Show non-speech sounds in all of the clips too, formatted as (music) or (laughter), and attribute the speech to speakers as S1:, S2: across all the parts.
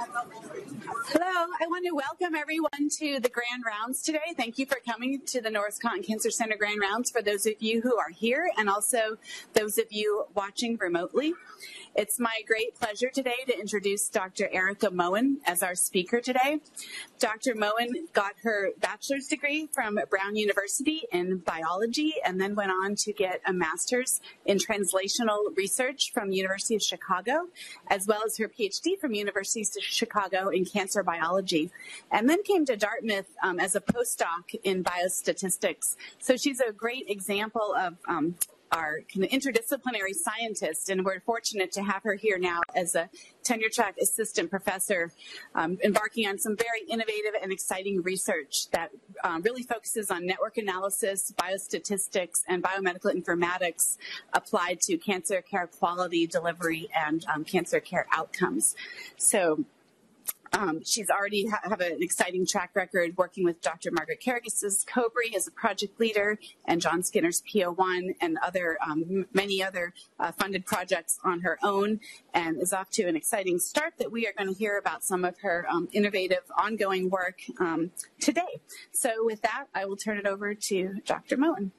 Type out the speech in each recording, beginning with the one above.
S1: Hello, I want to welcome everyone to the Grand Rounds today. Thank you for coming to the Norris Cotton Cancer Center Grand Rounds for those of you who are here and also those of you watching remotely. It's my great pleasure today to introduce Dr. Erika Moen as our speaker today. Dr. Moen got her bachelor's degree from Brown University in biology and then went on to get a master's in translational research from University of Chicago, as well as her PhD from University of Chicago in cancer biology, and then came to Dartmouth um, as a postdoc in biostatistics. So she's a great example of um, our kind of interdisciplinary scientist, and we're fortunate to have her here now as a tenure track assistant professor, um, embarking on some very innovative and exciting research that um, really focuses on network analysis, biostatistics, and biomedical informatics applied to cancer care quality, delivery, and um, cancer care outcomes. So um, she's already ha- have an exciting track record working with Dr. Margaret Karagas's COBRE as a project leader and John Skinner's PO1 and other um, many other uh, funded projects on her own and is off to an exciting start that we are going to hear about some of her um, innovative ongoing work um, today. So with that, I will turn it over to Dr. Moen.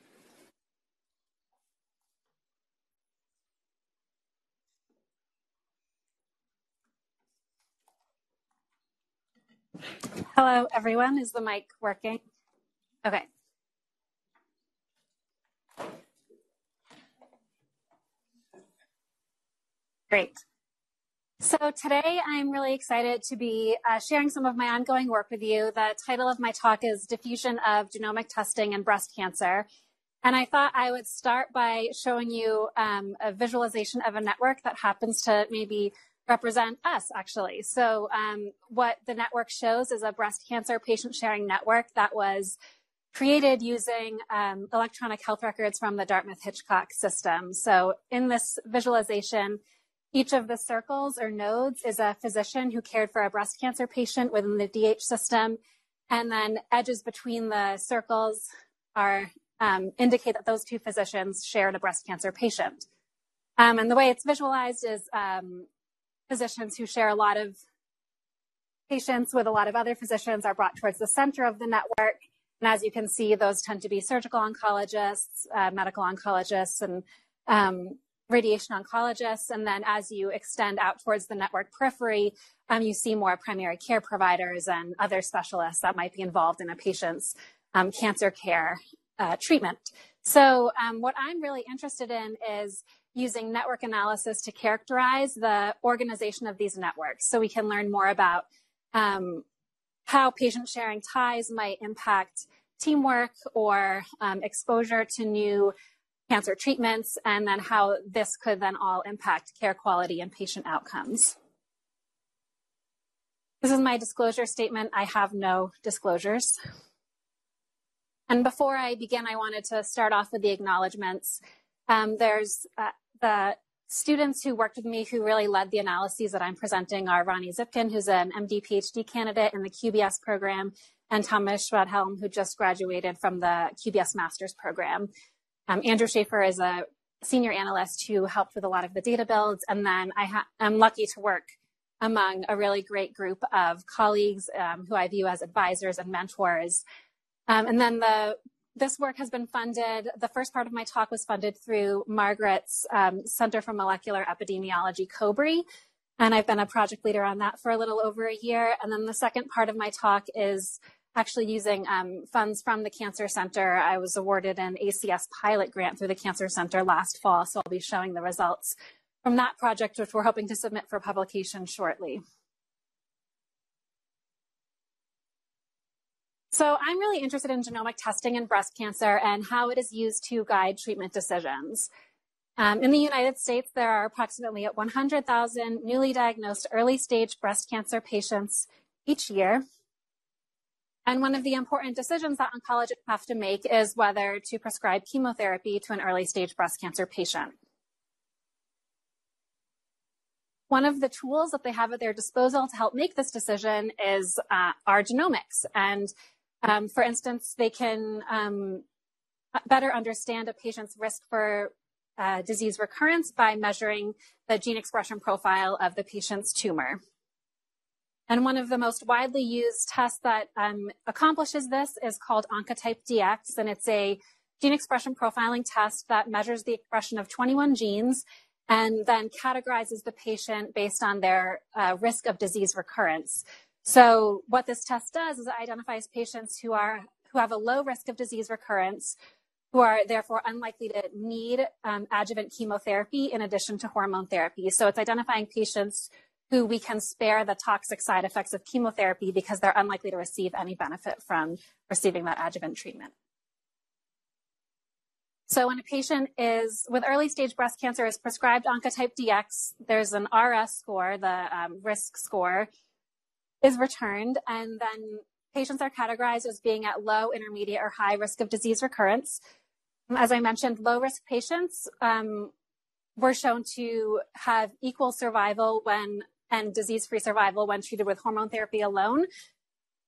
S2: Hello, everyone. Is the mic working? Okay. Great. So today I'm really excited to be uh, sharing some of my ongoing work with you. The title of my talk is Diffusion of Genomic Testing in Breast Cancer. And I thought I would start by showing you um, a visualization of a network that happens to maybe represent us actually. So um, what the network shows is a breast cancer patient sharing network that was created using um, electronic health records from the Dartmouth Hitchcock system. So in this visualization, each of the circles or nodes is a physician who cared for a breast cancer patient within the DH system. And then edges between the circles are um, indicate that those two physicians shared a breast cancer patient. Um, and the way it's visualized is um, physicians who share a lot of patients with a lot of other physicians are brought towards the center of the network. And as you can see, those tend to be surgical oncologists, uh, medical oncologists, and um, radiation oncologists. And then as you extend out towards the network periphery, um, you see more primary care providers and other specialists that might be involved in a patient's um, cancer care uh, treatment. So um, what I'm really interested in is using network analysis to characterize the organization of these networks so we can learn more about um, how patient sharing ties might impact teamwork or um, exposure to new cancer treatments, and then how this could then all impact care quality and patient outcomes. This is my disclosure statement. I have no disclosures. And before I begin, I wanted to start off with the acknowledgments. Um, there's uh, the students who worked with me who really led the analyses that I'm presenting are Ronnie Zipkin, who's an MD PhD candidate in the QBS program, and Thomas Schwadhelm, who just graduated from the QBS master's program. Um, Andrew Schaefer is a senior analyst who helped with a lot of the data builds. And then I am lucky to work among a really great group of colleagues um, who I view as advisors and mentors. Um, and then the this work has been funded. The first part of my talk was funded through Margaret's um, Center for Molecular Epidemiology, COBRE, and I've been a project leader on that for a little over a year. And then the second part of my talk is actually using um, funds from the Cancer Center. I was awarded an ACS pilot grant through the Cancer Center last fall, so I'll be showing the results from that project, which we're hoping to submit for publication shortly. So I'm really interested in genomic testing in breast cancer and how it is used to guide treatment decisions. Um, in the United States, there are approximately 100,000 newly diagnosed early stage breast cancer patients each year. And one of the important decisions that oncologists have to make is whether to prescribe chemotherapy to an early stage breast cancer patient. One of the tools that they have at their disposal to help make this decision is uh, our genomics. And um, for instance, they can um, better understand a patient's risk for uh, disease recurrence by measuring the gene expression profile of the patient's tumor. And one of the most widely used tests that um, accomplishes this is called Oncotype DX, and it's a gene expression profiling test that measures the expression of 21 genes and then categorizes the patient based on their uh, risk of disease recurrence. So what this test does is it identifies patients who are who have a low risk of disease recurrence, who are therefore unlikely to need um, adjuvant chemotherapy in addition to hormone therapy. So it's identifying patients who we can spare the toxic side effects of chemotherapy because they're unlikely to receive any benefit from receiving that adjuvant treatment. So when a patient is with early stage breast cancer is prescribed Oncotype DX, there's an RS score, the um, risk score is returned, and then patients are categorized as being at low, intermediate, or high risk of disease recurrence. As I mentioned, low risk patients um, were shown to have equal survival when and disease free survival when treated with hormone therapy alone.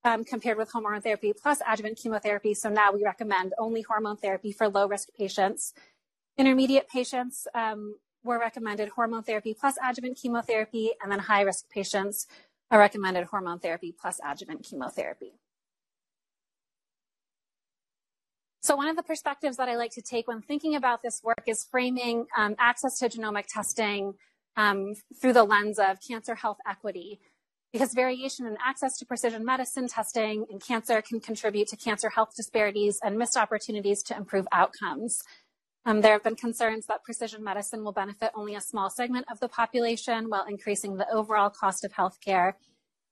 S2: Um, compared with hormone therapy plus adjuvant chemotherapy. So now we recommend only hormone therapy for low risk patients. Intermediate patients um, were recommended hormone therapy plus adjuvant chemotherapy, and then high risk patients are recommended hormone therapy plus adjuvant chemotherapy. So one of the perspectives that I like to take when thinking about this work is framing um, access to genomic testing um, through the lens of cancer health equity. Because variation in access to precision medicine testing in cancer can contribute to cancer health disparities and missed opportunities to improve outcomes. Um, there have been concerns that precision medicine will benefit only a small segment of the population while increasing the overall cost of healthcare.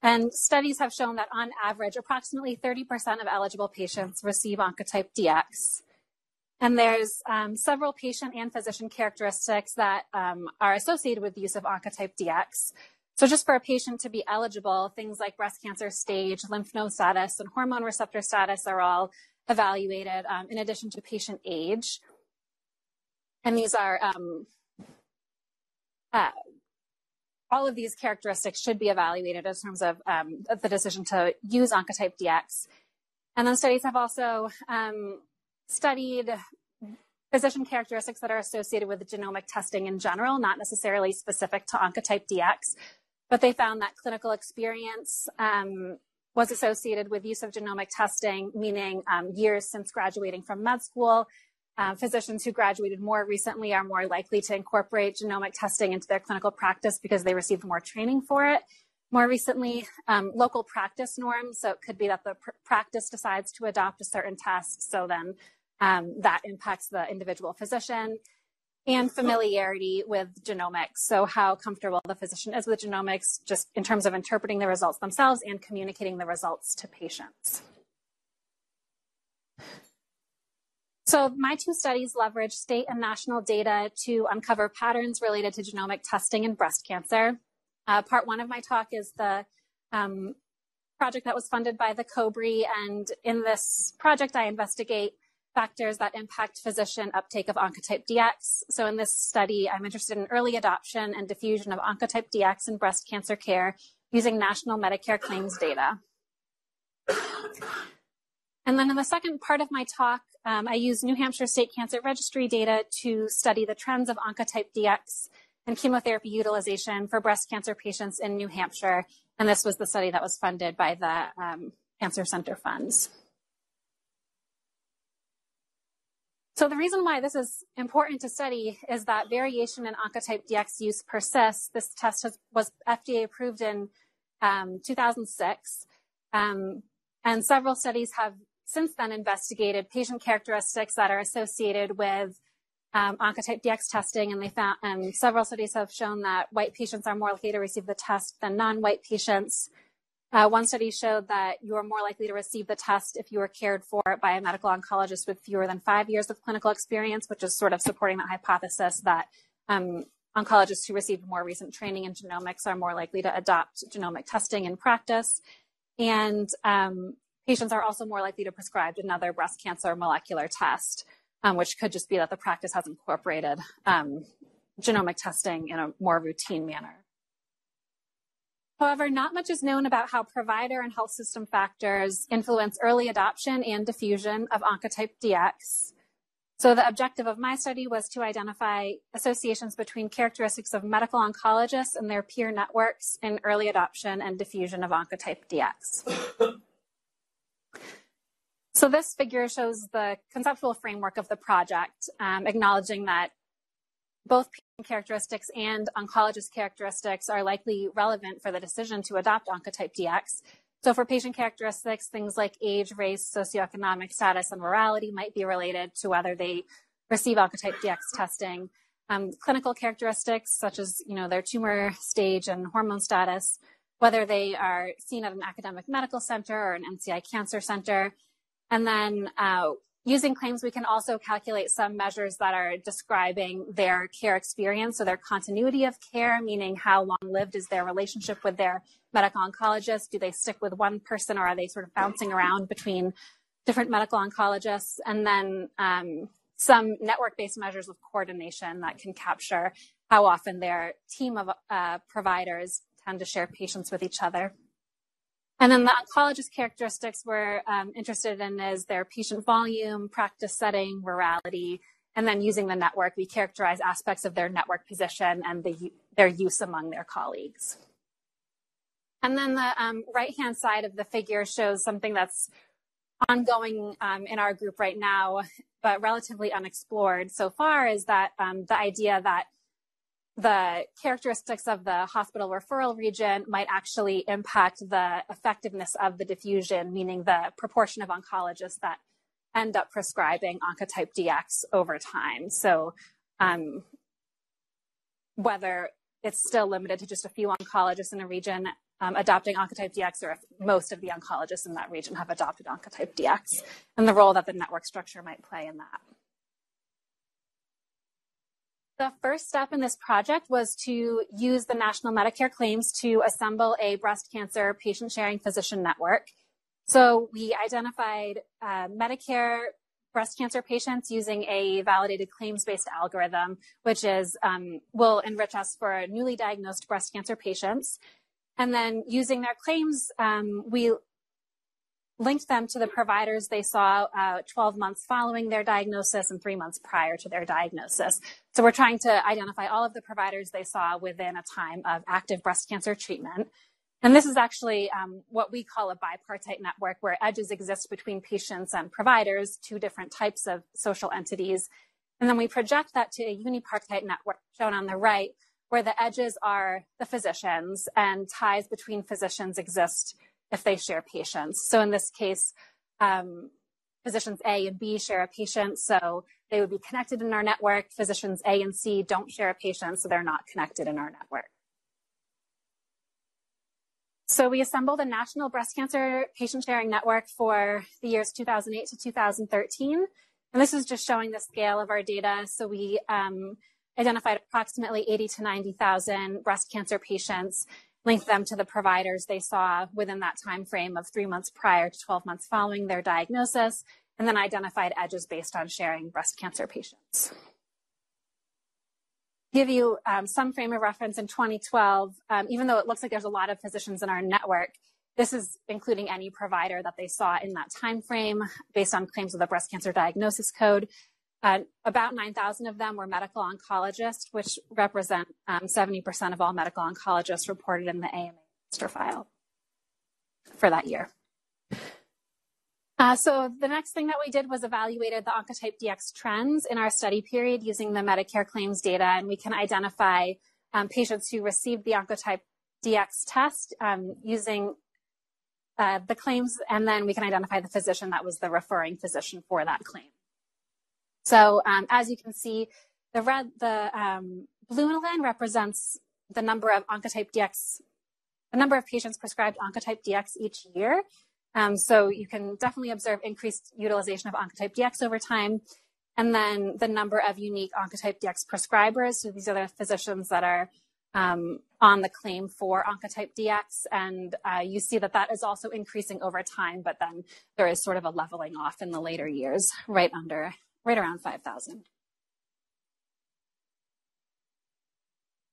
S2: And studies have shown that on average, approximately 30% of eligible patients receive Oncotype DX. And there's um, several patient and physician characteristics that um, are associated with the use of Oncotype DX. So just for a patient to be eligible, things like breast cancer stage, lymph node status, and hormone receptor status are all evaluated um, in addition to patient age. And these are um, uh, all of these characteristics should be evaluated in terms of um, the decision to use Oncotype DX. And then studies have also um, studied physician characteristics that are associated with genomic testing in general, not necessarily specific to Oncotype DX, but they found that clinical experience um, was associated with use of genomic testing, meaning um, years since graduating from med school, uh, physicians who graduated more recently are more likely to incorporate genomic testing into their clinical practice because they received more training for it. More recently, um, local practice norms. So it could be that the pr- practice decides to adopt a certain test. So then um, that impacts the individual physician and familiarity with genomics. So how comfortable the physician is with genomics, just in terms of interpreting the results themselves and communicating the results to patients. So my two studies leverage state and national data to uncover patterns related to genomic testing in breast cancer. Uh, part one of my talk is the um, project that was funded by the COBRE, and in this project, I investigate factors that impact physician uptake of Oncotype DX. So in this study, I'm interested in early adoption and diffusion of Oncotype DX in breast cancer care using national Medicare claims data. And then in the second part of my talk, um, I use New Hampshire State Cancer Registry data to study the trends of Oncotype DX and chemotherapy utilization for breast cancer patients in New Hampshire. And this was the study that was funded by the um, Cancer Center funds. So the reason why this is important to study is that variation in Oncotype DX use persists. This test has, was FDA approved in um, 2006. Um, and several studies have since then investigated patient characteristics that are associated with um, Oncotype DX testing, and they found and several studies have shown that white patients are more likely to receive the test than non-white patients. Uh, one study showed that you are more likely to receive the test if you were cared for by a medical oncologist with fewer than five years of clinical experience, which is sort of supporting the hypothesis that um, oncologists who received more recent training in genomics are more likely to adopt genomic testing in practice. And um, Patients are also more likely to prescribe another breast cancer molecular test, um, which could just be that the practice has incorporated um, genomic testing in a more routine manner. However, not much is known about how provider and health system factors influence early adoption and diffusion of Oncotype DX. So the objective of my study was to identify associations between characteristics of medical oncologists and their peer networks in early adoption and diffusion of Oncotype DX. (coughs) so this figure shows the conceptual framework of the project, um, acknowledging that both patient characteristics and oncologist characteristics are likely relevant for the decision to adopt Oncotype DX, so for patient characteristics, things like age, race, socioeconomic status, and morality might be related to whether they receive Oncotype DX testing. Um, clinical characteristics such as you know their tumor stage and hormone status, whether they are seen at an academic medical center or an NCI cancer center, and then uh, Using claims, we can also calculate some measures that are describing their care experience. So their continuity of care, meaning how long lived is their relationship with their medical oncologist? Do they stick with one person or are they sort of bouncing around between different medical oncologists? And then um, some network-based measures of coordination that can capture how often their team of uh, providers tend to share patients with each other. And then the oncologist characteristics we're um, interested in is their patient volume, practice setting, virality, and then using the network, we characterize aspects of their network position and the, their use among their colleagues. And then the um, right-hand side of the figure shows something that's ongoing um, in our group right now, but relatively unexplored so far, is that um, the idea that the characteristics of the hospital referral region might actually impact the effectiveness of the diffusion, meaning the proportion of oncologists that end up prescribing Oncotype DX over time. So um, whether it's still limited to just a few oncologists in a region um, adopting Oncotype DX, or if most of the oncologists in that region have adopted Oncotype DX, and the role that the network structure might play in that. The first step in this project was to use the national Medicare claims to assemble a breast cancer patient sharing physician network. So we identified uh, Medicare breast cancer patients using a validated claims-based algorithm, which is um, will enrich us for newly diagnosed breast cancer patients. And then using their claims, um, we linked them to the providers they saw uh, 12 months following their diagnosis and three months prior to their diagnosis. So we're trying to identify all of the providers they saw within a time of active breast cancer treatment. And this is actually um, what we call a bipartite network where edges exist between patients and providers, two different types of social entities. And then we project that to a unipartite network shown on the right, where the edges are the physicians and ties between physicians exist if they share patients. So in this case, um, physicians A and B share a patient, so they would be connected in our network. Physicians A and C don't share a patient, so they're not connected in our network. So we assembled a national breast cancer patient sharing network for the years 2008 to 2013. And this is just showing the scale of our data. So we um, identified approximately 80 to 90,000 breast cancer patients link them to the providers they saw within that time frame of three months prior to 12 months following their diagnosis, and then identified edges based on sharing breast cancer patients. Give you um, some frame of reference in 2012, um, even though it looks like there's a lot of physicians in our network, this is including any provider that they saw in that time frame based on claims of the breast cancer diagnosis code. Uh, about 9,000 of them were medical oncologists, which represent um, 70% of all medical oncologists reported in the AMA master file for that year. Uh, so the next thing that we did was evaluated the Oncotype DX trends in our study period using the Medicare claims data, and we can identify um, patients who received the Oncotype DX test um, using uh, the claims, and then we can identify the physician that was the referring physician for that claim. So um, as you can see, the red, the um, blue line represents the number of Oncotype DX, the number of patients prescribed Oncotype DX each year. Um, so you can definitely observe increased utilization of Oncotype DX over time. And then the number of unique Oncotype DX prescribers. So these are the physicians that are um, on the claim for Oncotype DX. And uh, you see that that is also increasing over time, but then there is sort of a leveling off in the later years, right under right around 5,000.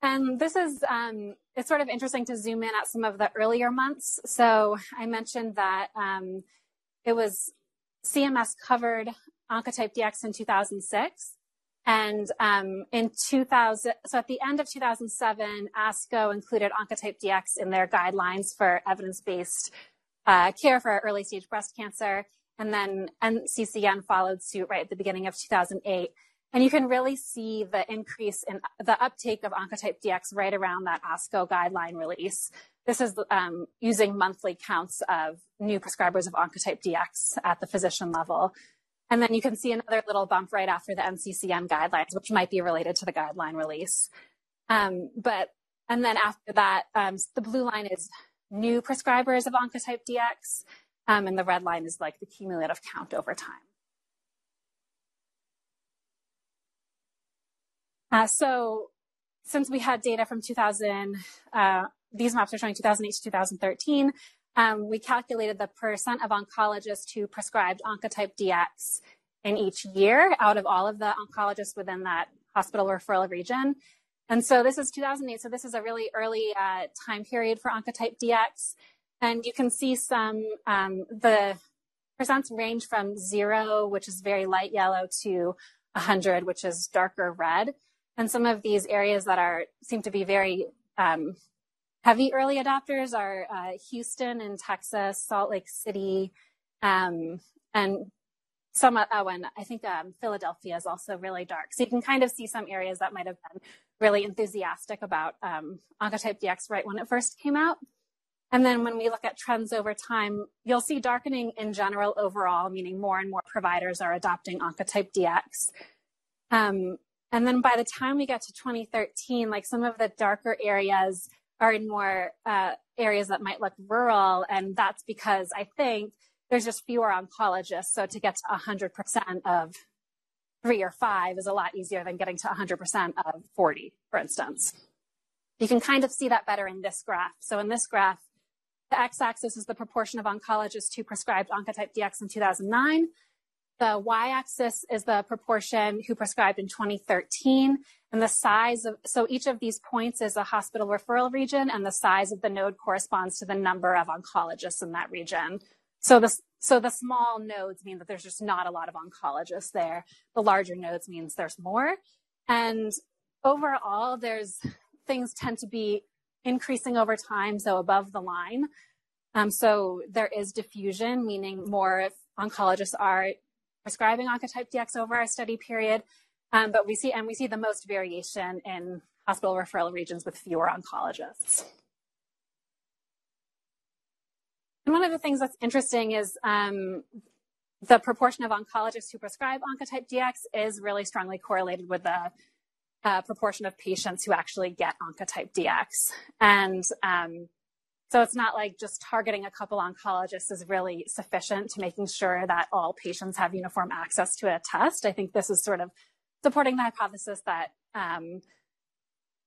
S2: And this is, um, it's sort of interesting to zoom in at some of the earlier months. So I mentioned that um, it was CMS covered Oncotype DX in 2006. And um, in 2000, so at the end of 2007, ASCO included Oncotype DX in their guidelines for evidence-based uh, care for early stage breast cancer. And then NCCN followed suit right at the beginning of 2008. And you can really see the increase in the uptake of Oncotype DX right around that ASCO guideline release. This is um, using monthly counts of new prescribers of Oncotype DX at the physician level. And then you can see another little bump right after the NCCN guidelines, which might be related to the guideline release. Um, but, and then after that, um, the blue line is new prescribers of Oncotype DX, um, and the red line is like the cumulative count over time. Uh, so since we had data from 2000, uh, these maps are showing 2008 to 2013, um, we calculated the percent of oncologists who prescribed Oncotype DX in each year out of all of the oncologists within that hospital referral region. And so this is 2008. So this is a really early uh, time period for Oncotype DX. And you can see some, um, the percents range from zero, which is very light yellow, to 100, which is darker red. And some of these areas that are seem to be very um, heavy early adopters are uh, Houston and Texas, Salt Lake City, um, and some, uh, oh, and I think um, Philadelphia is also really dark. So you can kind of see some areas that might have been really enthusiastic about um, Oncotype DX right when it first came out. And then when we look at trends over time, you'll see darkening in general overall, meaning more and more providers are adopting Oncotype DX. Um, and then by the time we get to 2013, like some of the darker areas are in more uh, areas that might look rural. And that's because I think there's just fewer oncologists. So to get to 100% of three or five is a lot easier than getting to 100% of 40, for instance. You can kind of see that better in this graph. So in this graph, the x-axis is the proportion of oncologists who prescribed Oncotype DX in 2009. The y-axis is the proportion who prescribed in 2013. And the size of, so each of these points is a hospital referral region and the size of the node corresponds to the number of oncologists in that region. So the, so the small nodes mean that there's just not a lot of oncologists there. The larger nodes means there's more. And overall, there's things tend to be increasing over time, so above the line. Um, so there is diffusion, meaning more oncologists are prescribing Oncotype DX over our study period. Um, but we see, and we see the most variation in hospital referral regions with fewer oncologists. And one of the things that's interesting is um, the proportion of oncologists who prescribe Oncotype DX is really strongly correlated with the uh, proportion of patients who actually get Oncotype DX. And um, so it's not like just targeting a couple oncologists is really sufficient to making sure that all patients have uniform access to a test. I think this is sort of supporting the hypothesis that um,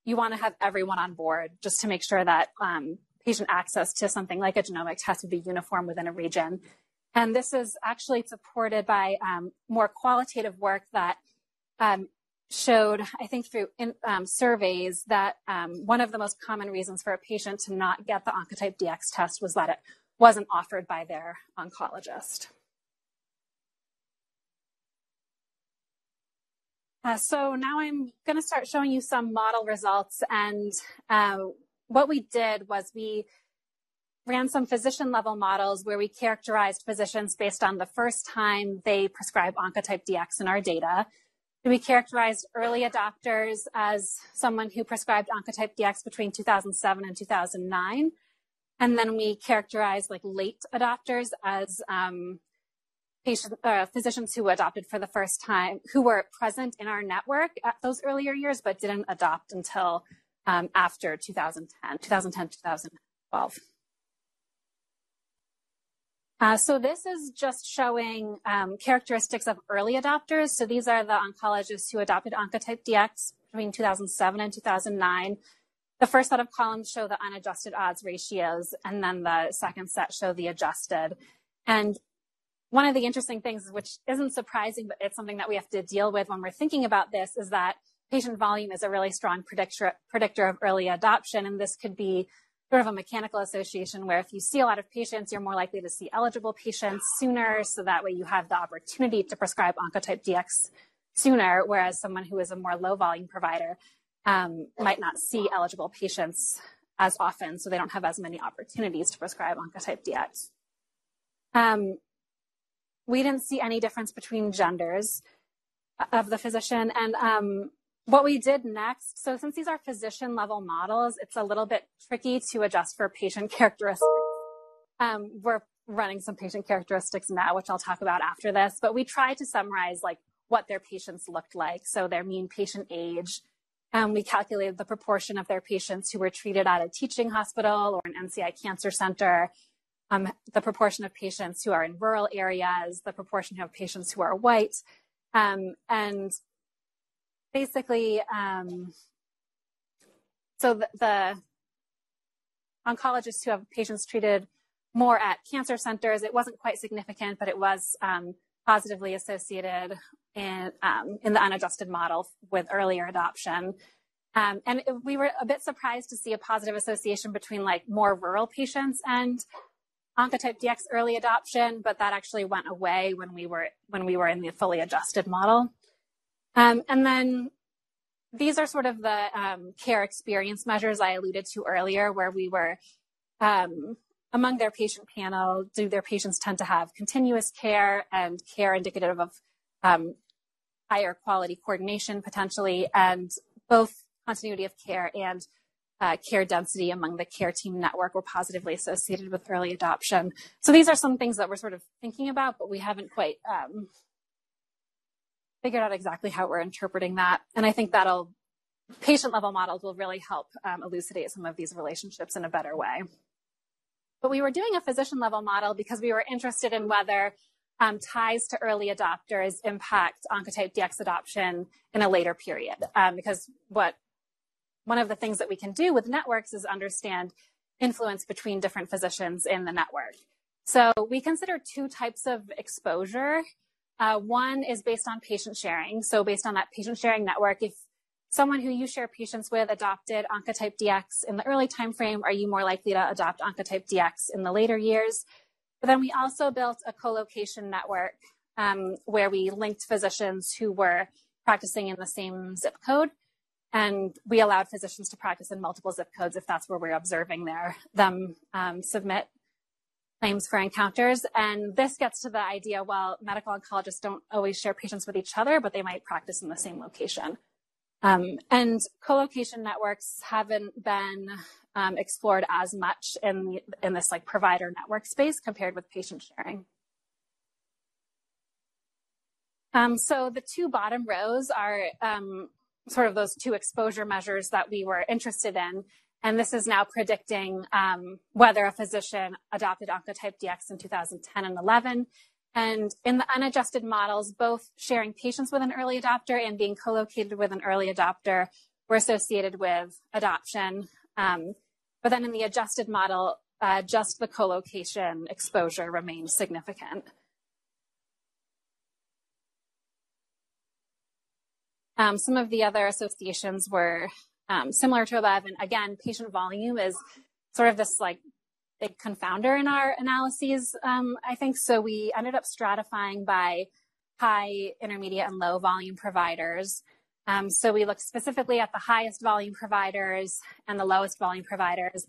S2: you want to have everyone on board just to make sure that um, patient access to something like a genomic test would be uniform within a region. And this is actually supported by um, more qualitative work that um, showed, I think through in, um, surveys, that um, one of the most common reasons for a patient to not get the Oncotype DX test was that it wasn't offered by their oncologist. Uh, so now I'm going to start showing you some model results. And uh, what we did was we ran some physician level models where we characterized physicians based on the first time they prescribe Oncotype DX in our data. We characterized early adopters as someone who prescribed Oncotype DX between 2007 and 2009. And then we characterized like late adopters as um, patient, uh, physicians who adopted for the first time, who were present in our network at those earlier years, but didn't adopt until um, after 2010, 2010, 2012. Uh, so this is just showing um, characteristics of early adopters. So these are the oncologists who adopted Oncotype DX between 2007 and 2009. The first set of columns show the unadjusted odds ratios, and then the second set show the adjusted. And one of the interesting things, which isn't surprising, but it's something that we have to deal with when we're thinking about this, is that patient volume is a really strong predictor, predictor of early adoption. And this could be sort of a mechanical association where if you see a lot of patients, you're more likely to see eligible patients sooner. So that way you have the opportunity to prescribe Oncotype DX sooner, whereas someone who is a more low volume provider um, might not see eligible patients as often, so they don't have as many opportunities to prescribe Oncotype DX. Um, we didn't see any difference between genders of the physician. And um, what we did next, so since these are physician level models, it's a little bit tricky to adjust for patient (laughs) characteristics. Um, we're running some patient characteristics now, which I'll talk about after this, but we tried to summarize like what their patients looked like. So their mean patient age. Um, we calculated the proportion of their patients who were treated at a teaching hospital or an NCI cancer center, um, the proportion of patients who are in rural areas, the proportion of patients who are white, um, and basically, um, so the, the, oncologists who have patients treated more at cancer centers, it wasn't quite significant, but it was um, positively associated in, um, in the unadjusted model with earlier adoption. Um, and we were a bit surprised to see a positive association between like more rural patients and Oncotype DX early adoption, but that actually went away when we were when we were in the fully adjusted model. Um, and then these are sort of the um, care experience measures I alluded to earlier, where we were um, among their patient panel. Do their patients tend to have continuous care and care indicative of um, higher quality coordination potentially, and both continuity of care and uh, care density among the care team network were positively associated with early adoption. So these are some things that we're sort of thinking about, but we haven't quite um, figured out exactly how we're interpreting that. And I think that'll patient level models will really help um, elucidate some of these relationships in a better way. But we were doing a physician level model because we were interested in whether um, ties to early adopters impact Oncotype DX adoption in a later period. Um, because what one of the things that we can do with networks is understand influence between different physicians in the network. So we consider two types of exposure uh, one is based on patient sharing. So based on that patient sharing network, if someone who you share patients with adopted Oncotype DX in the early timeframe, are you more likely to adopt Oncotype DX in the later years? But then we also built a co-location network um, where we linked physicians who were practicing in the same zip code. And we allowed physicians to practice in multiple zip codes if that's where we're observing their, them um, submit claims for encounters. And this gets to the idea, well, medical oncologists don't always share patients with each other, but they might practice in the same location. Um, and co-location networks haven't been um, explored as much in, in this like provider network space compared with patient sharing. Um, so the two bottom rows are um, sort of those two exposure measures that we were interested in. And this is now predicting um, whether a physician adopted Oncotype DX in 2010 and 11. And in the unadjusted models, both sharing patients with an early adopter and being co-located with an early adopter were associated with adoption. Um, but then in the adjusted model, uh, just the co-location exposure remained significant. Um, some of the other associations were um, similar to above. And again, patient volume is sort of this like big confounder in our analyses, um, I think. So we ended up stratifying by high, intermediate, and low volume providers. Um, so we looked specifically at the highest volume providers and the lowest volume providers.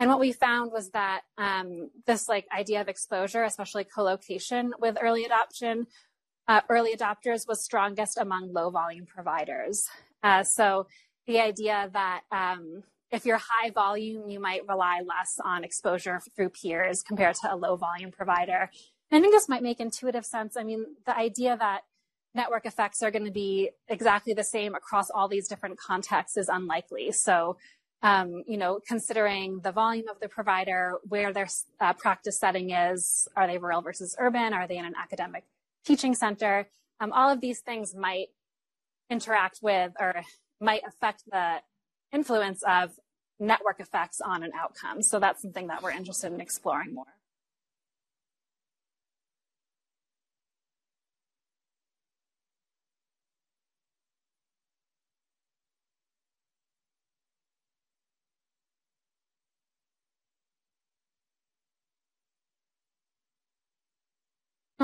S2: And what we found was that um, this like idea of exposure, especially co-location with early adoption, uh, early adopters was strongest among low volume providers. Uh, so the idea that um, if you're high volume, you might rely less on exposure through peers compared to a low volume provider. And I think this might make intuitive sense. I mean, the idea that network effects are going to be exactly the same across all these different contexts is unlikely. So, um, you know, considering the volume of the provider, where their uh, practice setting is, are they rural versus urban? Are they in an academic teaching center? Um, all of these things might interact with or might affect the influence of network effects on an outcome. So that's something that we're interested in exploring more.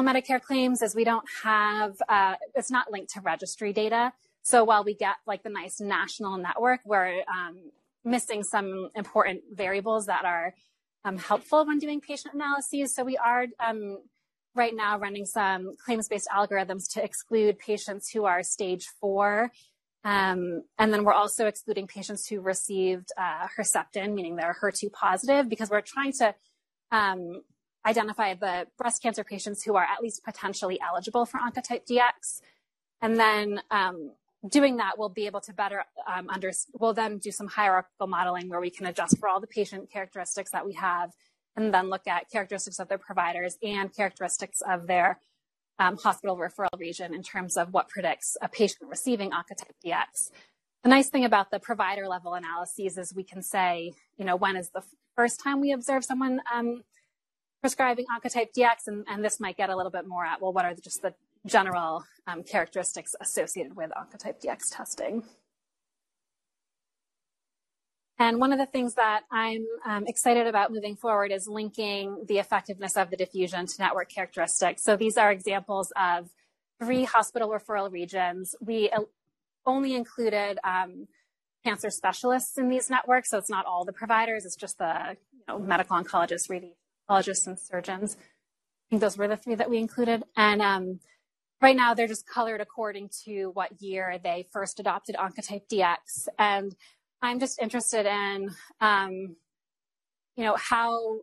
S2: Medicare claims is we don't have, uh, it's not linked to registry data. So while we get like the nice national network, we're um, missing some important variables that are um, helpful when doing patient analyses. So we are um, right now running some claims-based algorithms to exclude patients who are stage four. Um, and then we're also excluding patients who received uh, Herceptin, meaning they're HER2 positive, because we're trying to um, identify the breast cancer patients who are at least potentially eligible for Oncotype DX. And then um, doing that, we'll be able to better um, under, we'll then do some hierarchical modeling where we can adjust for all the patient characteristics that we have and then look at characteristics of their providers and characteristics of their um, hospital referral region in terms of what predicts a patient receiving Oncotype DX. The nice thing about the provider level analyses is we can say, you know, when is the first time we observe someone um, prescribing Oncotype DX, and, and, this might get a little bit more at, well, what are the, just the general um, characteristics associated with Oncotype DX testing. And one of the things that I'm um, excited about moving forward is linking the effectiveness of the diffusion to network characteristics. So these are examples of three hospital referral regions. We only included um, cancer specialists in these networks, so it's not all the providers, it's just the you know, medical oncologists, radiologists, and surgeons. I think those were the three that we included. And um, right now they're just colored according to what year they first adopted Oncotype DX. And I'm just interested in, um, you know, how,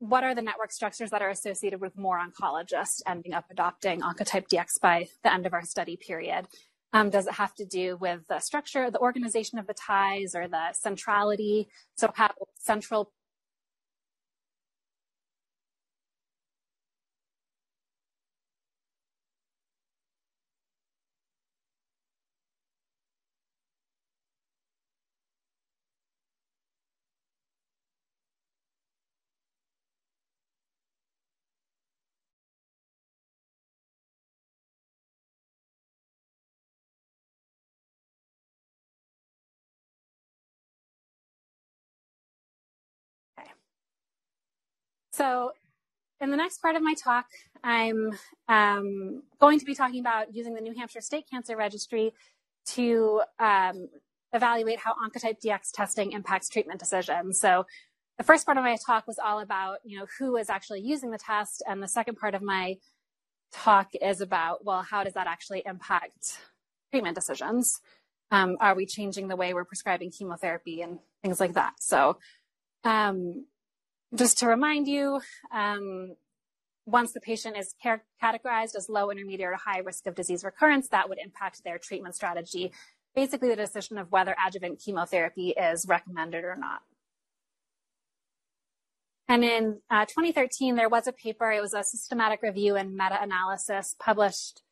S2: what are the network structures that are associated with more oncologists ending up adopting Oncotype DX by the end of our study period? Um, does it have to do with the structure, the organization of the ties, or the centrality? So, how central So in the next part of my talk, I'm um, going to be talking about using the New Hampshire State Cancer Registry to um, evaluate how Oncotype DX testing impacts treatment decisions. So the first part of my talk was all about, you know, who is actually using the test. And the second part of my talk is about, well, how does that actually impact treatment decisions? Um, are we changing the way we're prescribing chemotherapy and things like that? So um, just to remind you, um, once the patient is categorized as low, intermediate, or high risk of disease recurrence, that would impact their treatment strategy. Basically, the decision of whether adjuvant chemotherapy is recommended or not. And in uh, 2013, there was a paper, it was a systematic review and meta analysis published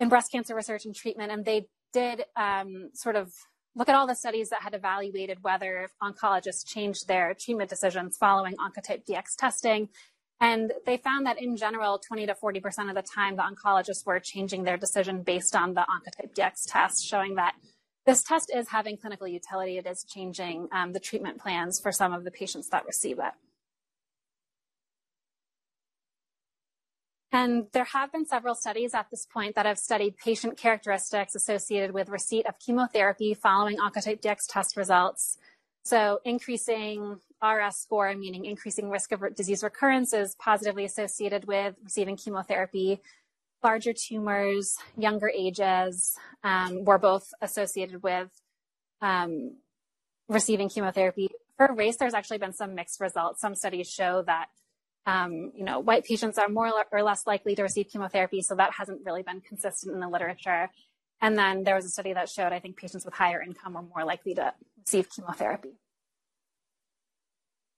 S2: in Breast Cancer Research and Treatment, and they did um, sort of look at all the studies that had evaluated whether oncologists changed their treatment decisions following Oncotype DX testing. And they found that in general, 20 to 40% of the time, the oncologists were changing their decision based on the Oncotype DX test, showing that this test is having clinical utility. It is changing um, the treatment plans for some of the patients that receive it. And there have been several studies at this point that have studied patient characteristics associated with receipt of chemotherapy following Oncotype DX test results. So increasing RS score, meaning increasing risk of disease recurrence, is positively associated with receiving chemotherapy. Larger tumors, younger ages um, were both associated with um, receiving chemotherapy. For race, there's actually been some mixed results. Some studies show that um, you know, white patients are more or less likely to receive chemotherapy, so that hasn't really been consistent in the literature. And then there was a study that showed I think patients with higher income are more likely to receive chemotherapy.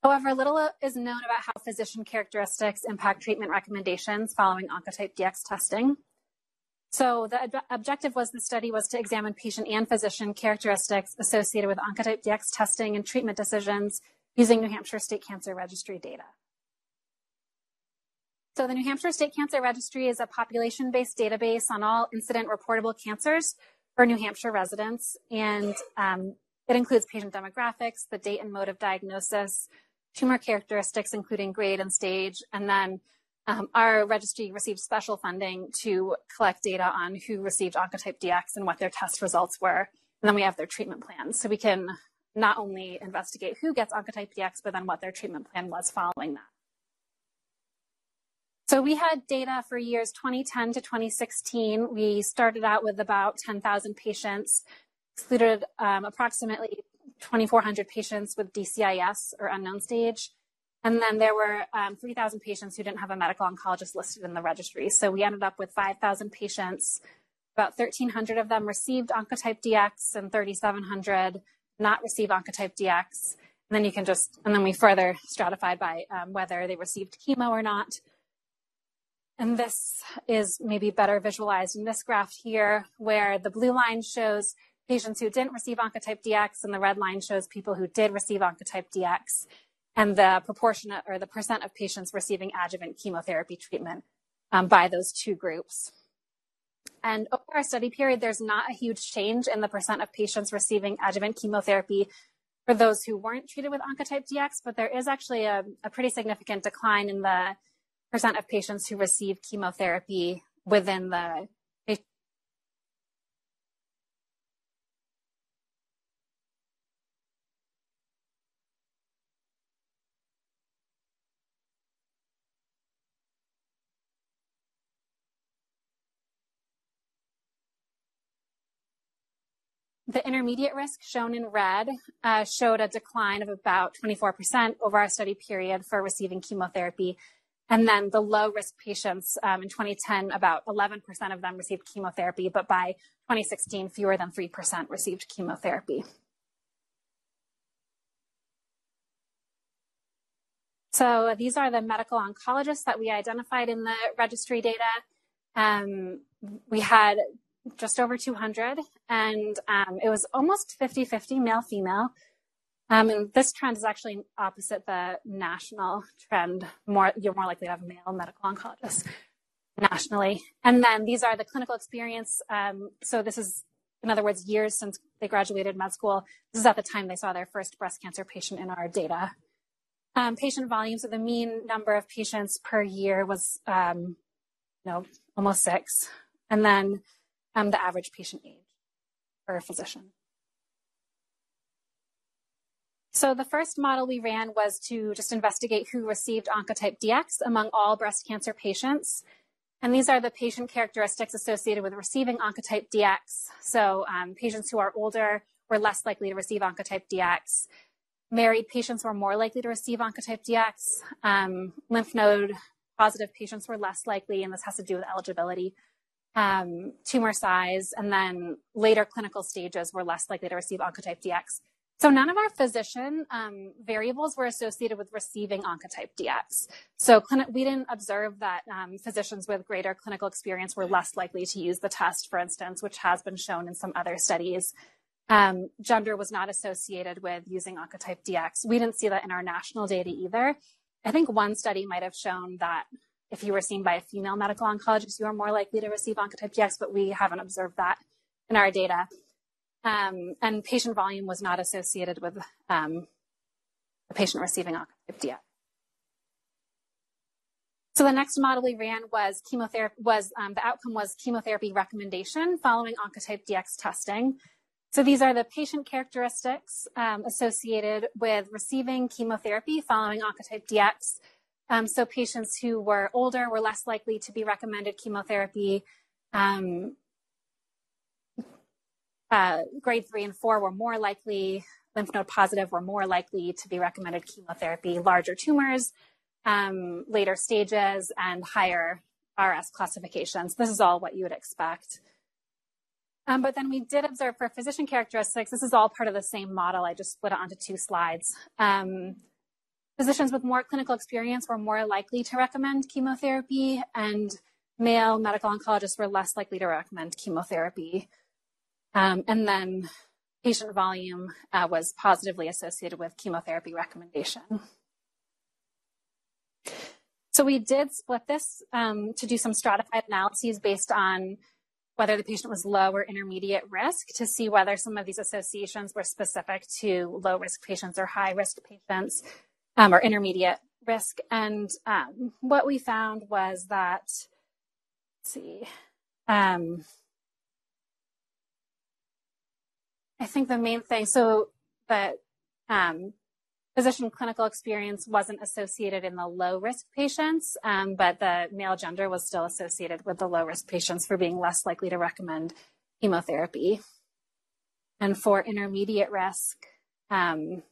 S2: However, little is known about how physician characteristics impact treatment recommendations following Oncotype DX testing. So the ob- objective was the study was to examine patient and physician characteristics associated with Oncotype DX testing and treatment decisions using New Hampshire State Cancer Registry data. So the New Hampshire State Cancer Registry is a population-based database on all incident reportable cancers for New Hampshire residents. And um, it includes patient demographics, the date and mode of diagnosis, tumor characteristics, including grade and stage, and then um, our registry received special funding to collect data on who received Oncotype DX and what their test results were. And then we have their treatment plans. So we can not only investigate who gets Oncotype DX, but then what their treatment plan was following that. So we had data for years 2010 to 2016. We started out with about 10,000 patients, excluded um, approximately 2,400 patients with DCIS or unknown stage. And then there were um, 3,000 patients who didn't have a medical oncologist listed in the registry. So we ended up with 5,000 patients. About 1,300 of them received Oncotype DX and 3,700 not receive Oncotype DX. And then you can just, and then we further stratified by um, whether they received chemo or not. And this is maybe better visualized in this graph here, where the blue line shows patients who didn't receive Oncotype DX, and the red line shows people who did receive Oncotype DX, and the proportion or the percent of patients receiving adjuvant chemotherapy treatment um, by those two groups. And over our study period, there's not a huge change in the percent of patients receiving adjuvant chemotherapy for those who weren't treated with Oncotype DX, but there is actually a, a pretty significant decline in the of patients who receive chemotherapy within the The intermediate risk shown in red uh, showed a decline of about 24% over our study period for receiving chemotherapy and then the low risk patients um, in 2010, about 11% of them received chemotherapy, but by 2016, fewer than 3% received chemotherapy. So these are the medical oncologists that we identified in the registry data. Um, we had just over 200, and um, it was almost 50 50 male female. Um, and this trend is actually opposite the national trend. More, you're more likely to have male medical oncologist nationally. And then these are the clinical experience. Um, so this is, in other words, years since they graduated med school. This is at the time they saw their first breast cancer patient in our data. Um, patient volume, so the mean number of patients per year was, um, you know, almost six. And then um, the average patient age a physician. So the first model we ran was to just investigate who received Oncotype DX among all breast cancer patients. And these are the patient characteristics associated with receiving Oncotype DX. So um, patients who are older were less likely to receive Oncotype DX. Married patients were more likely to receive Oncotype DX. Um, lymph node positive patients were less likely, and this has to do with eligibility. Um, tumor size, and then later clinical stages were less likely to receive Oncotype DX. So none of our physician um, variables were associated with receiving Oncotype DX. So we didn't observe that um, physicians with greater clinical experience were less likely to use the test, for instance, which has been shown in some other studies. Um, gender was not associated with using Oncotype DX. We didn't see that in our national data either. I think one study might have shown that if you were seen by a female medical oncologist, you are more likely to receive Oncotype DX, but we haven't observed that in our data. Um, and patient volume was not associated with um, the patient receiving DX. So the next model we ran was chemotherapy. Was um, the outcome was chemotherapy recommendation following Oncotype DX testing. So these are the patient characteristics um, associated with receiving chemotherapy following Oncotype DX. Um, so patients who were older were less likely to be recommended chemotherapy. Um, uh, grade three and four were more likely, lymph node positive were more likely to be recommended chemotherapy, larger tumors, um, later stages, and higher RS classifications. This is all what you would expect. Um, but then we did observe for physician characteristics, this is all part of the same model. I just split it onto two slides. Um, physicians with more clinical experience were more likely to recommend chemotherapy, and male medical oncologists were less likely to recommend chemotherapy. Um, and then patient volume uh, was positively associated with chemotherapy recommendation. So we did split this um, to do some stratified analyses based on whether the patient was low or intermediate risk to see whether some of these associations were specific to low risk patients or high risk patients um, or intermediate risk. And um, what we found was that, see, I think the main thing, so that um, physician clinical experience wasn't associated in the low risk patients, um, but the male gender was still associated with the low risk patients for being less likely to recommend chemotherapy. And for intermediate risk, um,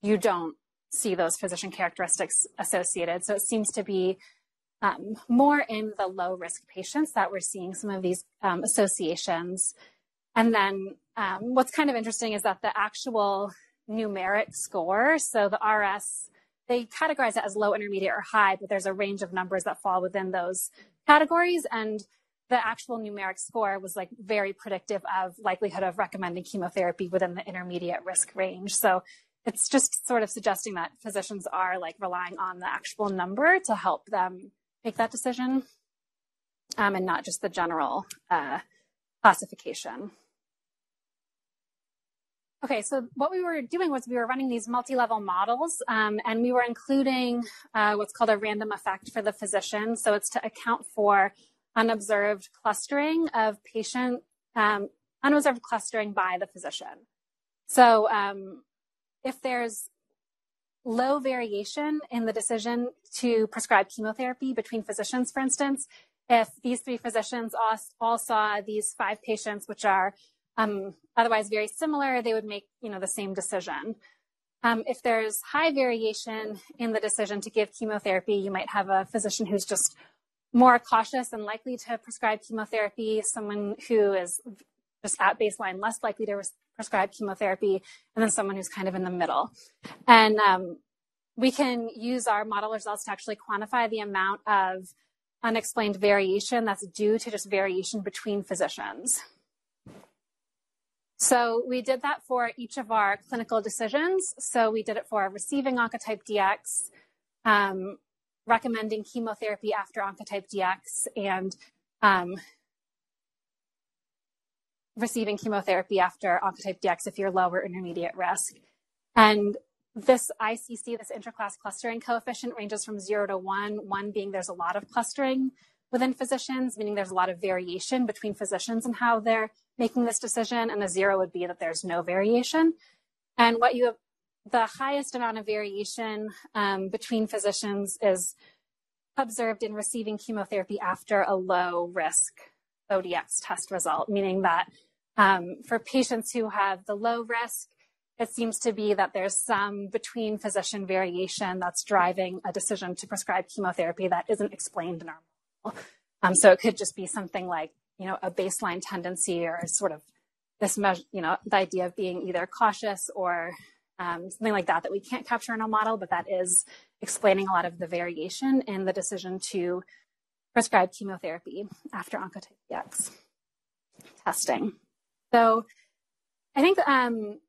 S2: you don't see those physician characteristics associated. So it seems to be um, more in the low risk patients that we're seeing some of these um, associations. And then um, what's kind of interesting is that the actual numeric score, so the RS, they categorize it as low, intermediate, or high, but there's a range of numbers that fall within those categories. And the actual numeric score was like very predictive of likelihood of recommending chemotherapy within the intermediate risk range. So it's just sort of suggesting that physicians are like relying on the actual number to help them make that decision um, and not just the general uh, classification. Okay, so what we were doing was we were running these multi-level models um, and we were including uh, what's called a random effect for the physician. So it's to account for unobserved clustering of patient, um, unobserved clustering by the physician. So um, if there's low variation in the decision to prescribe chemotherapy between physicians, for instance, if these three physicians all, all saw these five patients, which are um, otherwise very similar, they would make you know the same decision. Um, if there's high variation in the decision to give chemotherapy, you might have a physician who's just more cautious and likely to prescribe chemotherapy, someone who is just at baseline less likely to res- prescribe chemotherapy, and then someone who's kind of in the middle. And um, we can use our model results to actually quantify the amount of unexplained variation that's due to just variation between physicians. So we did that for each of our clinical decisions. So we did it for receiving Oncotype DX, um, recommending chemotherapy after Oncotype DX and um, receiving chemotherapy after Oncotype DX if you're lower intermediate risk. And this ICC, this interclass clustering coefficient, ranges from zero to one, one being there's a lot of clustering within physicians, meaning there's a lot of variation between physicians and how they're making this decision, and a zero would be that there's no variation. And what you have the highest amount of variation um, between physicians is observed in receiving chemotherapy after a low risk ODX test result, meaning that um, for patients who have the low risk, it seems to be that there's some between physician variation that's driving a decision to prescribe chemotherapy that isn't explained in our. Um, so it could just be something like, you know, a baseline tendency or sort of this measure, you know, the idea of being either cautious or um, something like that that we can't capture in a model, but that is explaining a lot of the variation in the decision to prescribe chemotherapy after Oncotype DX testing. So I think um,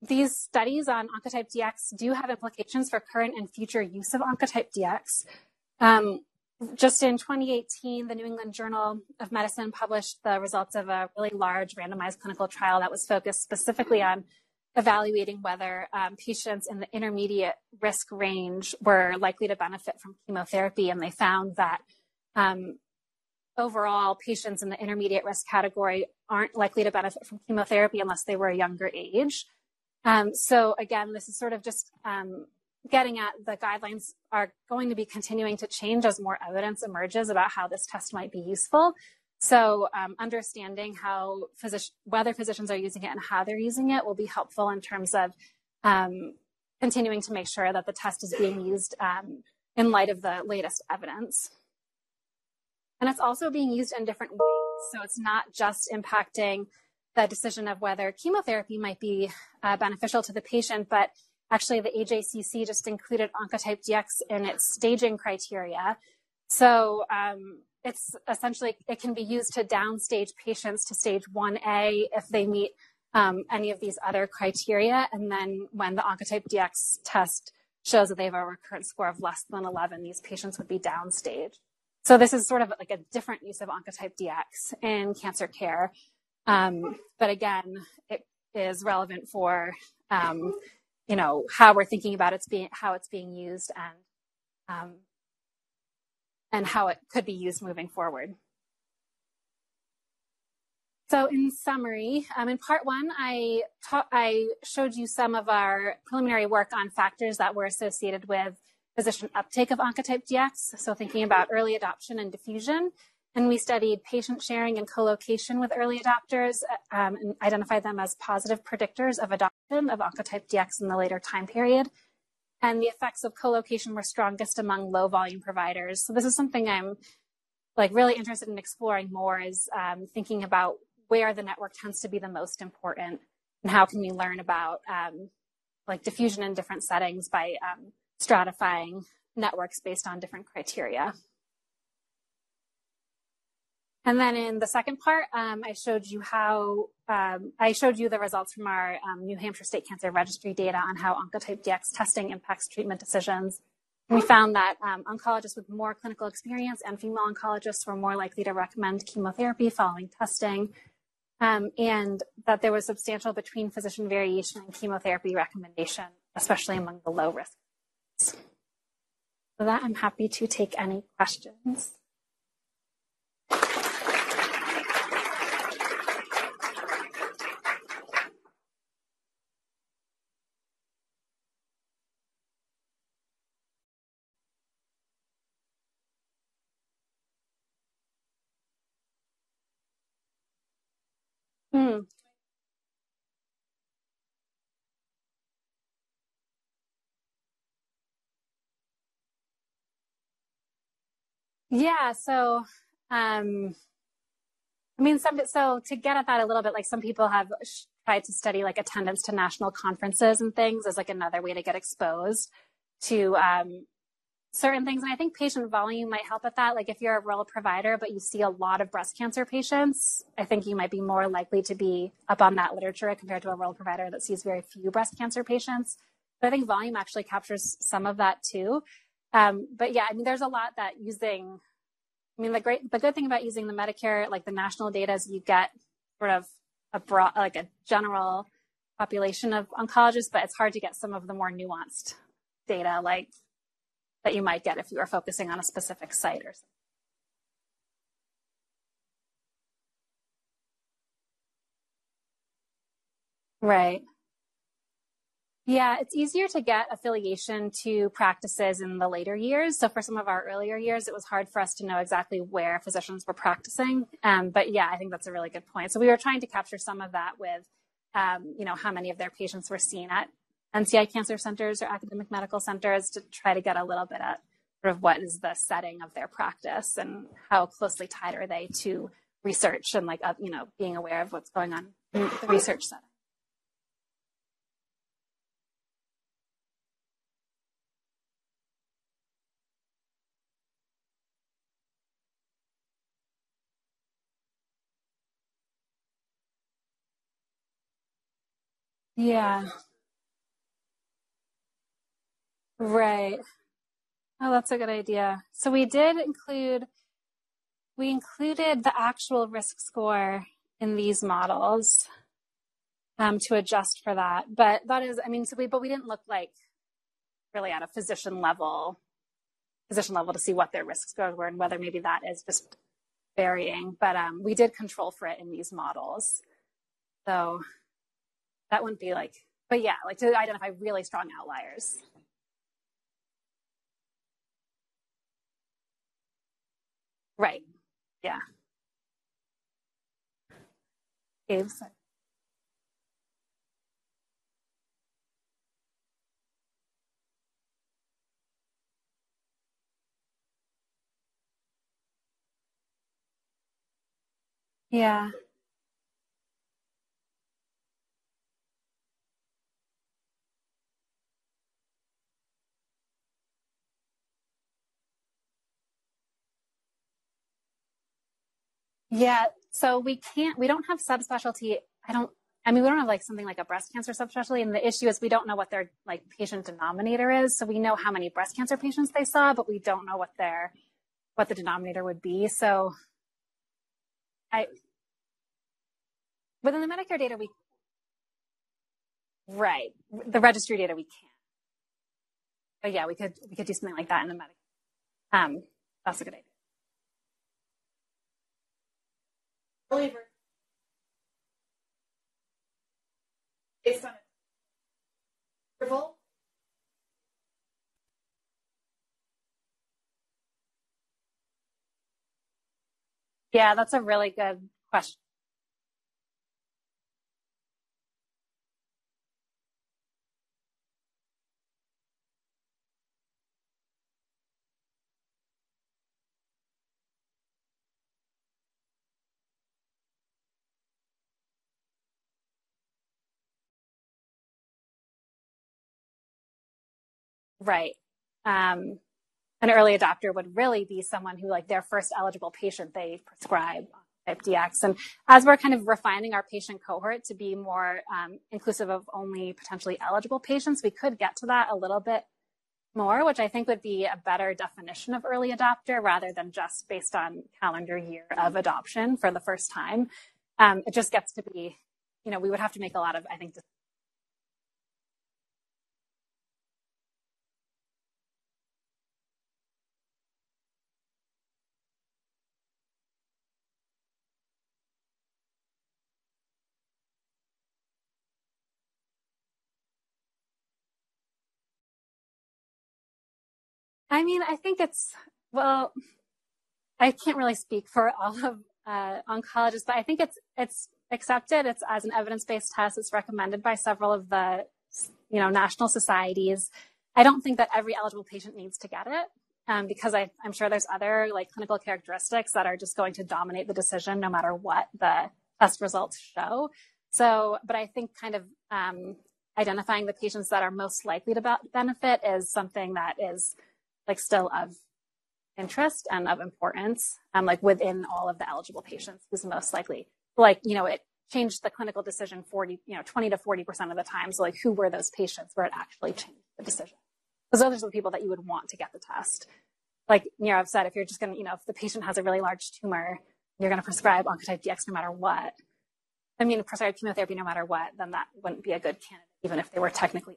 S2: these studies on Oncotype DX do have implications for current and future use of Oncotype DX. Um, just in 2018, the New England Journal of Medicine published the results of a really large randomized clinical trial that was focused specifically on evaluating whether um, patients in the intermediate risk range were likely to benefit from chemotherapy. And they found that um, overall, patients in the intermediate risk category aren't likely to benefit from chemotherapy unless they were a younger age. Um, so, again, this is sort of just um, getting at the guidelines are going to be continuing to change as more evidence emerges about how this test might be useful. So um, understanding how whether physicians are using it and how they're using it will be helpful in terms of um, continuing to make sure that the test is being used um, in light of the latest evidence. And it's also being used in different ways. So it's not just impacting the decision of whether chemotherapy might be uh, beneficial to the patient, but actually the AJCC just included Oncotype DX in its staging criteria. So um, it's essentially it can be used to downstage patients to stage 1A if they meet um, any of these other criteria. And then when the Oncotype DX test shows that they have a recurrence score of less than 11, these patients would be downstage. So this is sort of like a different use of Oncotype DX in cancer care. Um, but again, it is relevant for um, you know, how we're thinking about it's being, how it's being used and, um, and how it could be used moving forward. So in summary, um, in part one, I, ta- I showed you some of our preliminary work on factors that were associated with physician uptake of Oncotype DX. So thinking about early adoption and diffusion. And we studied patient sharing and co-location with early adopters um, and identified them as positive predictors of adoption of Oncotype DX in the later time period. And the effects of co-location were strongest among low volume providers. So this is something I'm like really interested in exploring more is um, thinking about where the network tends to be the most important and how can we learn about um, like diffusion in different settings by um, stratifying networks based on different criteria. And then in the second part, um, I showed you how, um, I showed you the results from our um, New Hampshire State Cancer Registry data on how Oncotype DX testing impacts treatment decisions. We found that um, oncologists with more clinical experience and female oncologists were more likely to recommend chemotherapy following testing, um, and that there was substantial between physician variation in chemotherapy recommendation, especially among the low risk. So that I'm happy to take any questions. Hmm. Yeah, so um, I mean, some so to get at that a little bit, like some people have tried to study like attendance to national conferences and things as like another way to get exposed to um, certain things. And I think patient volume might help with that. Like if you're a rural provider, but you see a lot of breast cancer patients, I think you might be more likely to be up on that literature compared to a rural provider that sees very few breast cancer patients. But I think volume actually captures some of that too. Um, but yeah, I mean, there's a lot that using, I mean, the great, the good thing about using the Medicare, like the national data is you get sort of a broad, like a general population of oncologists, but it's hard to get some of the more nuanced data, like that you might get if you are focusing on a specific site or something. Right. Yeah, it's easier to get affiliation to practices in the later years. So for some of our earlier years, it was hard for us to know exactly where physicians were practicing. Um, but yeah, I think that's a really good point. So we were trying to capture some of that with, um, you know, how many of their patients were seen at NCI cancer centers or academic medical centers to try to get a little bit at sort of what is the setting of their practice and how closely tied are they to research and like, uh, you know, being aware of what's going on in the research setting. Yeah. Right. Oh, that's a good idea. So we did include, we included the actual risk score in these models um, to adjust for that. But that is, I mean, so we, but we didn't look like really at a physician level, physician level to see what their risk scores were and whether maybe that is just varying. But um, we did control for it in these models. So that wouldn't be like, but yeah, like to identify really strong outliers. Right. Yeah. Gabe's. Yeah. Yeah. So we can't, we don't have subspecialty. I don't, I mean, we don't have like something like a breast cancer subspecialty. And the issue is we don't know what their like patient denominator is. So we know how many breast cancer patients they saw, but we don't know what their, what the denominator would be. So I, within the Medicare data, we, Right. The registry data we can't. But yeah, we could we could do something like that in the medical. Um, that's a good idea.
S1: Believer. Based on interval.
S2: Yeah, that's a really good question. Right. Um, an early adopter would really be someone who, like, their first eligible patient they prescribe type DX. And as we're kind of refining our patient cohort to be more um, inclusive of only potentially eligible patients, we could get to that a little bit more, which I think would be a better definition of early adopter rather than just based on calendar year of adoption for the first time. Um, it just gets to be, you know, we would have to make a lot of, I think, I mean, I think it's, well, I can't really speak for all of uh, oncologists, but I think it's, it's accepted. It's as an evidence-based test. It's recommended by several of the, you know, national societies. I don't think that every eligible patient needs to get it. Um, because I, am sure there's other like clinical characteristics that are just going to dominate the decision no matter what the test results show. So, but I think kind of um, identifying the patients that are most likely to benefit is something that is like still of interest and of importance, um, like within all of the eligible patients is most likely. Like, you know, it changed the clinical decision 40, you know, 20 to 40% of the time. So like who were those patients where it actually changed the decision? Because those are the people that you would want to get the test. Like, you know, I've said, if you're just going to, you know, if the patient has a really large tumor, you're going to prescribe Oncotype DX no matter what. I mean, prescribe chemotherapy no matter what, then that wouldn't be a good candidate, even if they were technically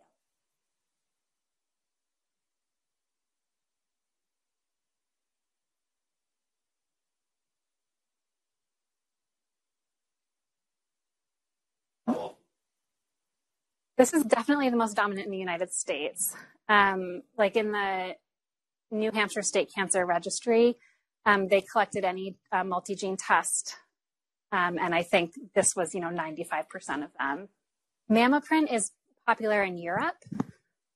S2: This is definitely the most dominant in the United States. Um, like in the New Hampshire State Cancer Registry, um, they collected any uh, multi-gene test, um, and I think this was, you know, 95% of them. MammaPrint is popular in Europe,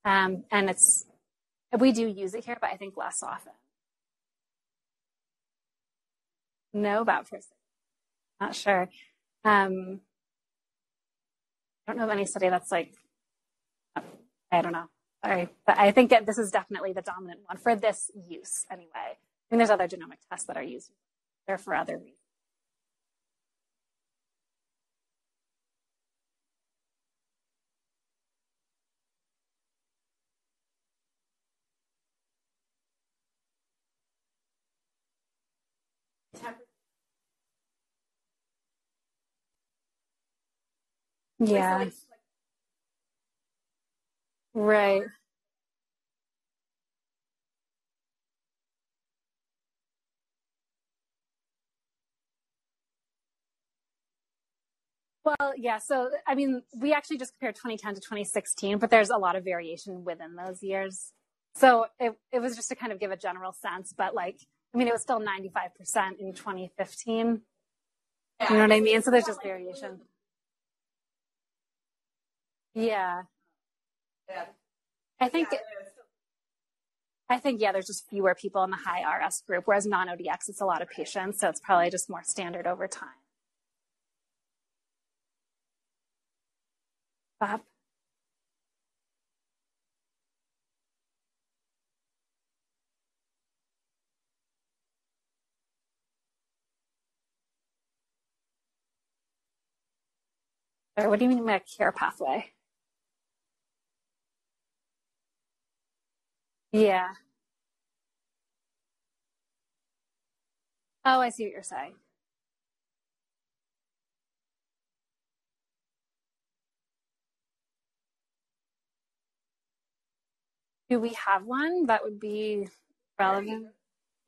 S2: um, and it's we do use it here, but I think less often. No, about for not sure. Um, I don't know of any study that's like, I don't know. Sorry. But I think that this is definitely the dominant one for this use anyway. I mean, there's other genomic tests that are used there for other reasons. Yeah. Right. Well, yeah. So, I mean, we actually just compared 2010 to 2016, but there's a lot of variation within those years. So it, it was just to kind of give a general sense, but like, I mean, it was still 95% in 2015. You know what I mean? So there's just variation. Yeah.
S1: Yeah.
S2: I think I think yeah, there's just fewer people in the high RS group, whereas non-ODX it's a lot of patients, so it's probably just more standard over time. Bob. what do you mean by a care pathway? Yeah. Oh, I see what you're saying. Do we have one that would be relevant?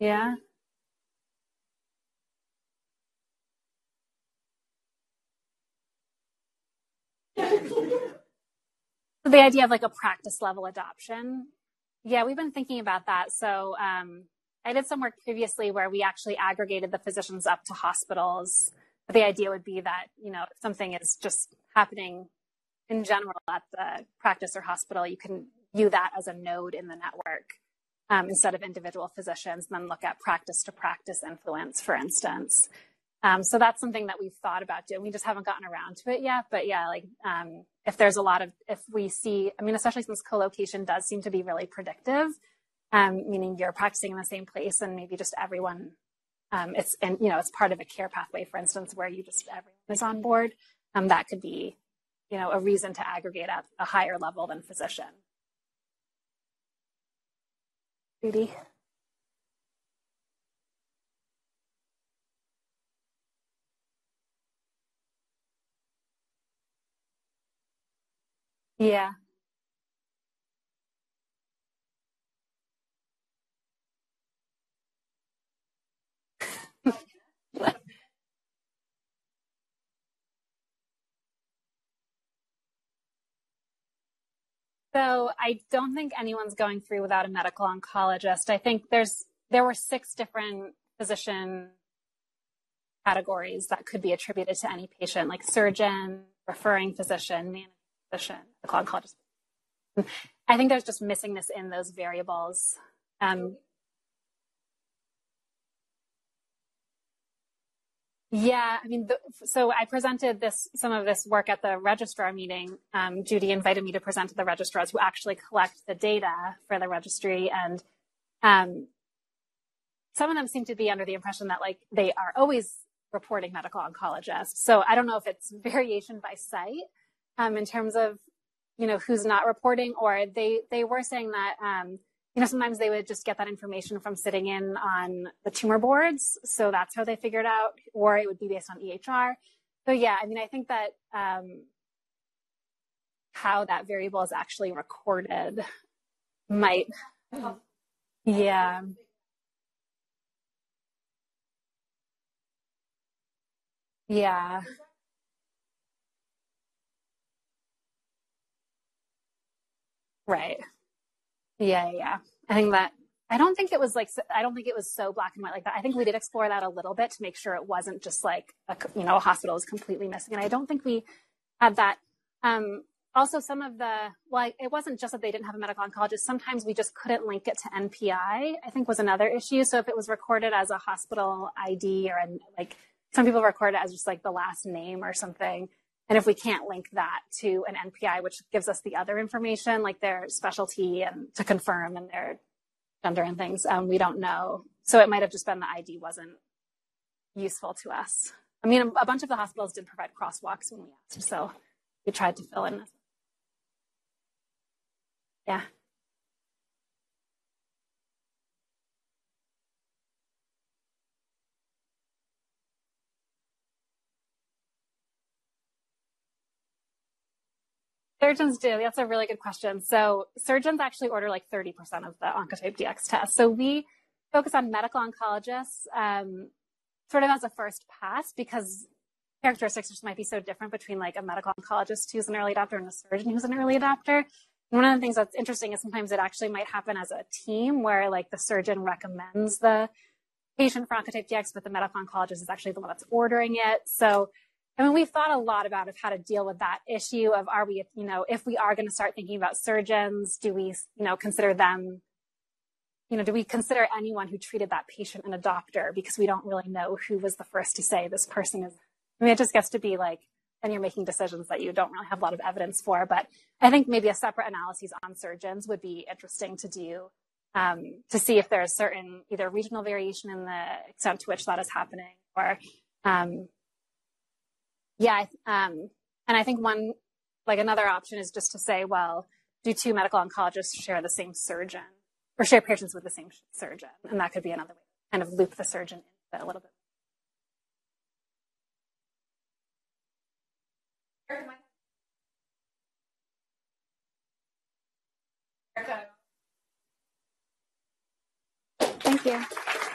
S2: Yeah. the idea of like a practice level adoption. Yeah, we've been thinking about that. So um, I did some work previously where we actually aggregated the physicians up to hospitals. The idea would be that, you know, if something is just happening in general at the practice or hospital, you can view that as a node in the network um, instead of individual physicians, and then look at practice to practice influence, for instance. Um, so that's something that we've thought about doing. We just haven't gotten around to it yet. But yeah, like um, if there's a lot of, if we see, I mean, especially since co-location does seem to be really predictive, um, meaning you're practicing in the same place and maybe just everyone, um, it's, and you know, it's part of a care pathway, for instance, where you just, everyone is on board. Um, that could be, you know, a reason to aggregate at a higher level than physician. Judy? Yeah. (laughs) So I don't think anyone's going through without a medical oncologist. I think there's there were six different physician categories that could be attributed to any patient, like surgeon, referring physician, medical oncologist. I think there's just missing this in those variables. Um, Yeah, I mean, the, so I presented this some of this work at the registrar meeting. Um, Judy invited me to present to the registrars who actually collect the data for the registry, and um, some of them seem to be under the impression that like they are always reporting medical oncologists. So I don't know if it's (laughs) variation by site um, in terms of you know who's not reporting, or they they were saying that um, you know, sometimes they would just get that information from sitting in on the tumor boards. So that's how they figured out, or it would be based on EHR. So yeah, I mean, I think that um, how that variable is actually recorded might, yeah. Yeah. Right. Yeah, yeah. I think that I don't think it was like I don't think it was so black and white like that. I think we did explore that a little bit to make sure it wasn't just like a, you know a hospital is completely missing, and I don't think we had that. Um, also, some of the well, it wasn't just that they didn't have a medical oncologist. Sometimes we just couldn't link it to NPI. I think was another issue. So if it was recorded as a hospital ID or an, like some people record it as just like the last name or something, and if we can't link that to an NPI, which gives us the other information, like their specialty and to confirm and their gender and things, um, we don't know. So it might have just been the ID wasn't useful to us. I mean, a bunch of the hospitals did provide crosswalks when we asked, so we tried to fill in. Yeah. Surgeons do. That's a really good question. So surgeons actually order like 30% of the Oncotype DX test. So we focus on medical oncologists um, sort of as a first pass because characteristics just might be so different between like a medical oncologist who's an early adopter and a surgeon who's an early adopter. And one of the things that's interesting is sometimes it actually might happen as a team where like the surgeon recommends the patient for Oncotype DX, but the medical oncologist is actually the one that's ordering it. So I mean, we've thought a lot about of how to deal with that issue of are we, you know, if we are going to start thinking about surgeons, do we, you know, consider them, you know, do we consider anyone who treated that patient an adopter because we don't really know who was the first to say this person is, I mean, it just gets to be like, and you're making decisions that you don't really have a lot of evidence for. But I think maybe a separate analysis on surgeons would be interesting to do um, to see if there's certain either regional variation in the extent to which that is happening or um, yeah, um, and I think one like another option is just to say, well, do two medical oncologists share the same surgeon or share patients with the same surgeon, and that could be another way to kind of loop the surgeon in a little bit. Thank you.